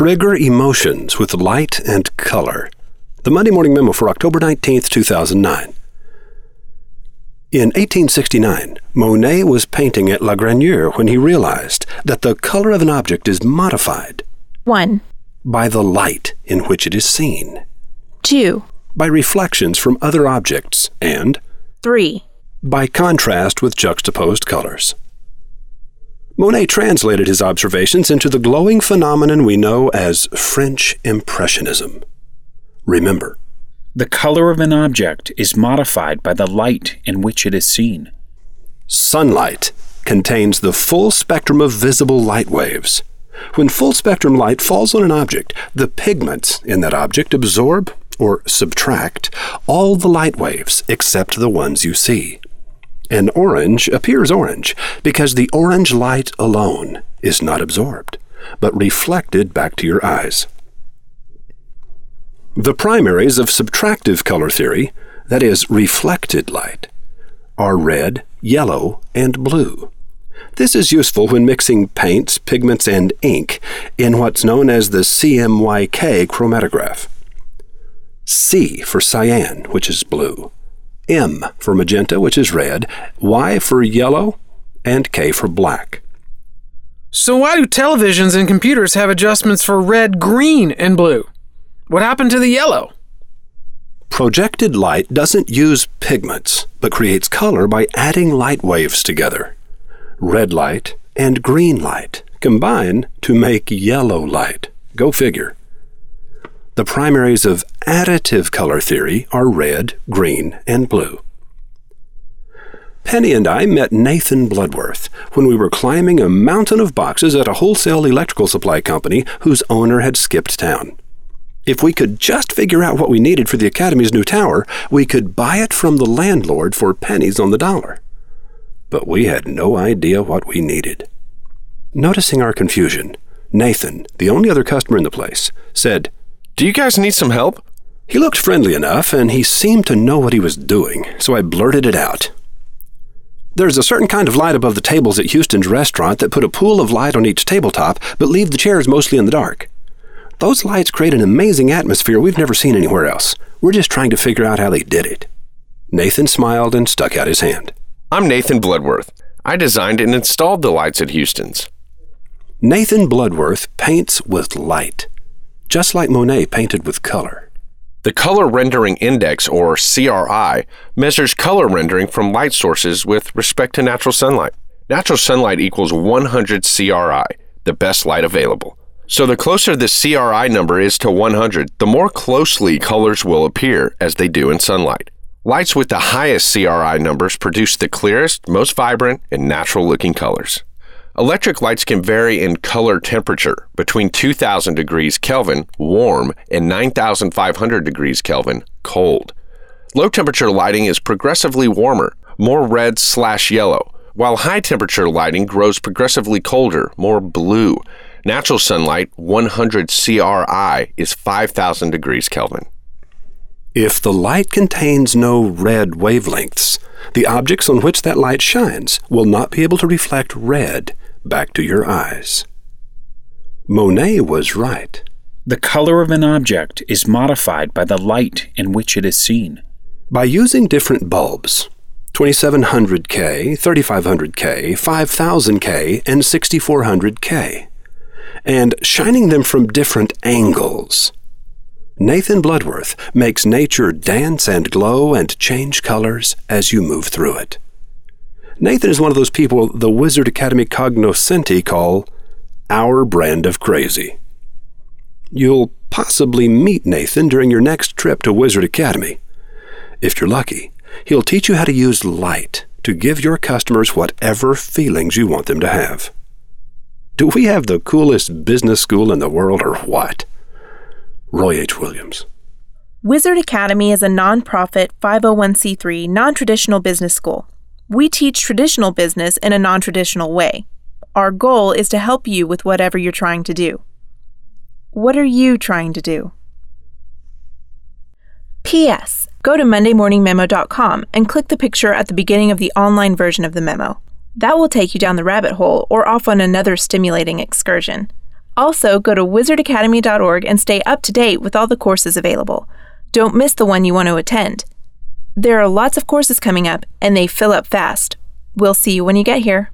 Trigger emotions with light and color. The Monday Morning Memo for October 19th, 2009. In 1869, Monet was painting at La Grenouillère when he realized that the color of an object is modified 1, by the light in which it is seen, 2, by reflections from other objects, and 3, by contrast with juxtaposed colors. Monet translated his observations into the glowing phenomenon we know as French Impressionism. Remember, The color of an object is modified by the light in which it is seen. sunlight contains the full spectrum of visible light waves. When full spectrum light falls on an object, the pigments in that object absorb or subtract all the light waves except the ones you see. An orange appears orange because the orange light alone is not absorbed, but reflected back to your eyes. The primaries of subtractive color theory, that is, reflected light, are red, yellow, and blue. This is useful when mixing paints, pigments, and ink in what's known as the CMYK chromatograph. C for cyan, which is blue, M for magenta, which is red, Y for yellow, and K for black. So why do televisions and computers have adjustments for red, green, and blue? What happened to the yellow? Projected light doesn't use pigments, but creates color by adding light waves together. Red light and green light combine to make yellow light. Go figure. The primaries of additive color theory are red, green, and blue. Penny and I met Nathan Bloodworth when we were climbing a mountain of boxes at a wholesale electrical supply company whose owner had skipped town. If we could just figure out what we needed for the Academy's new tower, we could buy it from the landlord for pennies on the dollar. But we had no idea what we needed. Noticing our confusion, Nathan, the only other customer in the place, said, Do you guys need some help? He looked friendly enough, and he seemed to know what he was doing, so I blurted it out. There's a certain kind of light above the tables at Houston's restaurant that put a pool of light on each tabletop, but leave the chairs mostly in the dark. Those lights create an amazing atmosphere we've never seen anywhere else. We're just trying to figure out how they did it. Nathan smiled and stuck out his hand. I'm Nathan Bloodworth. I designed and installed the lights at Houston's. Nathan Bloodworth paints with light, just like Monet painted with color. The Color Rendering Index, or CRI, measures color rendering from light sources with respect to natural sunlight. Natural sunlight equals 100 CRI, the best light available. So the closer the CRI number is to 100, the more closely colors will appear as they do in sunlight. Lights with the highest CRI numbers produce the clearest, most vibrant, and natural looking colors. Electric lights can vary in color temperature between 2000 degrees Kelvin, warm, and 9500 degrees Kelvin, cold. Low temperature lighting is progressively warmer, more red slash yellow, while high temperature lighting grows progressively colder, more blue. Natural sunlight, 100 CRI, is 5000 degrees Kelvin. If the light contains no red wavelengths, the objects on which that light shines will not be able to reflect red back to your eyes. Monet was right. The color of an object is modified by the light in which it is seen. By using different bulbs, 2700K, 3500K, 5000K, and 6400K, and shining them from different angles, Nathan Bloodworth makes nature dance and glow and change colors as you move through it. Nathan is one of those people the Wizard Academy cognoscenti call our brand of crazy. You'll possibly meet Nathan during your next trip to Wizard Academy. If you're lucky, he'll teach you how to use light to give your customers whatever feelings you want them to have. Do we have the coolest business school in the world or what? Roy H. Williams. Wizard Academy is a nonprofit 501c3 non traditional business school. We teach traditional business in a non traditional way. Our goal is to help you with whatever you're trying to do. What are you trying to do? P.S. Go to MondayMorningMemo.com and click the picture at the beginning of the online version of the memo. That will take you down the rabbit hole or off on another stimulating excursion. Also, go to wizardacademy.org and stay up to date with all the courses available. Don't miss the one you want to attend. There are lots of courses coming up, and they fill up fast. We'll see you when you get here.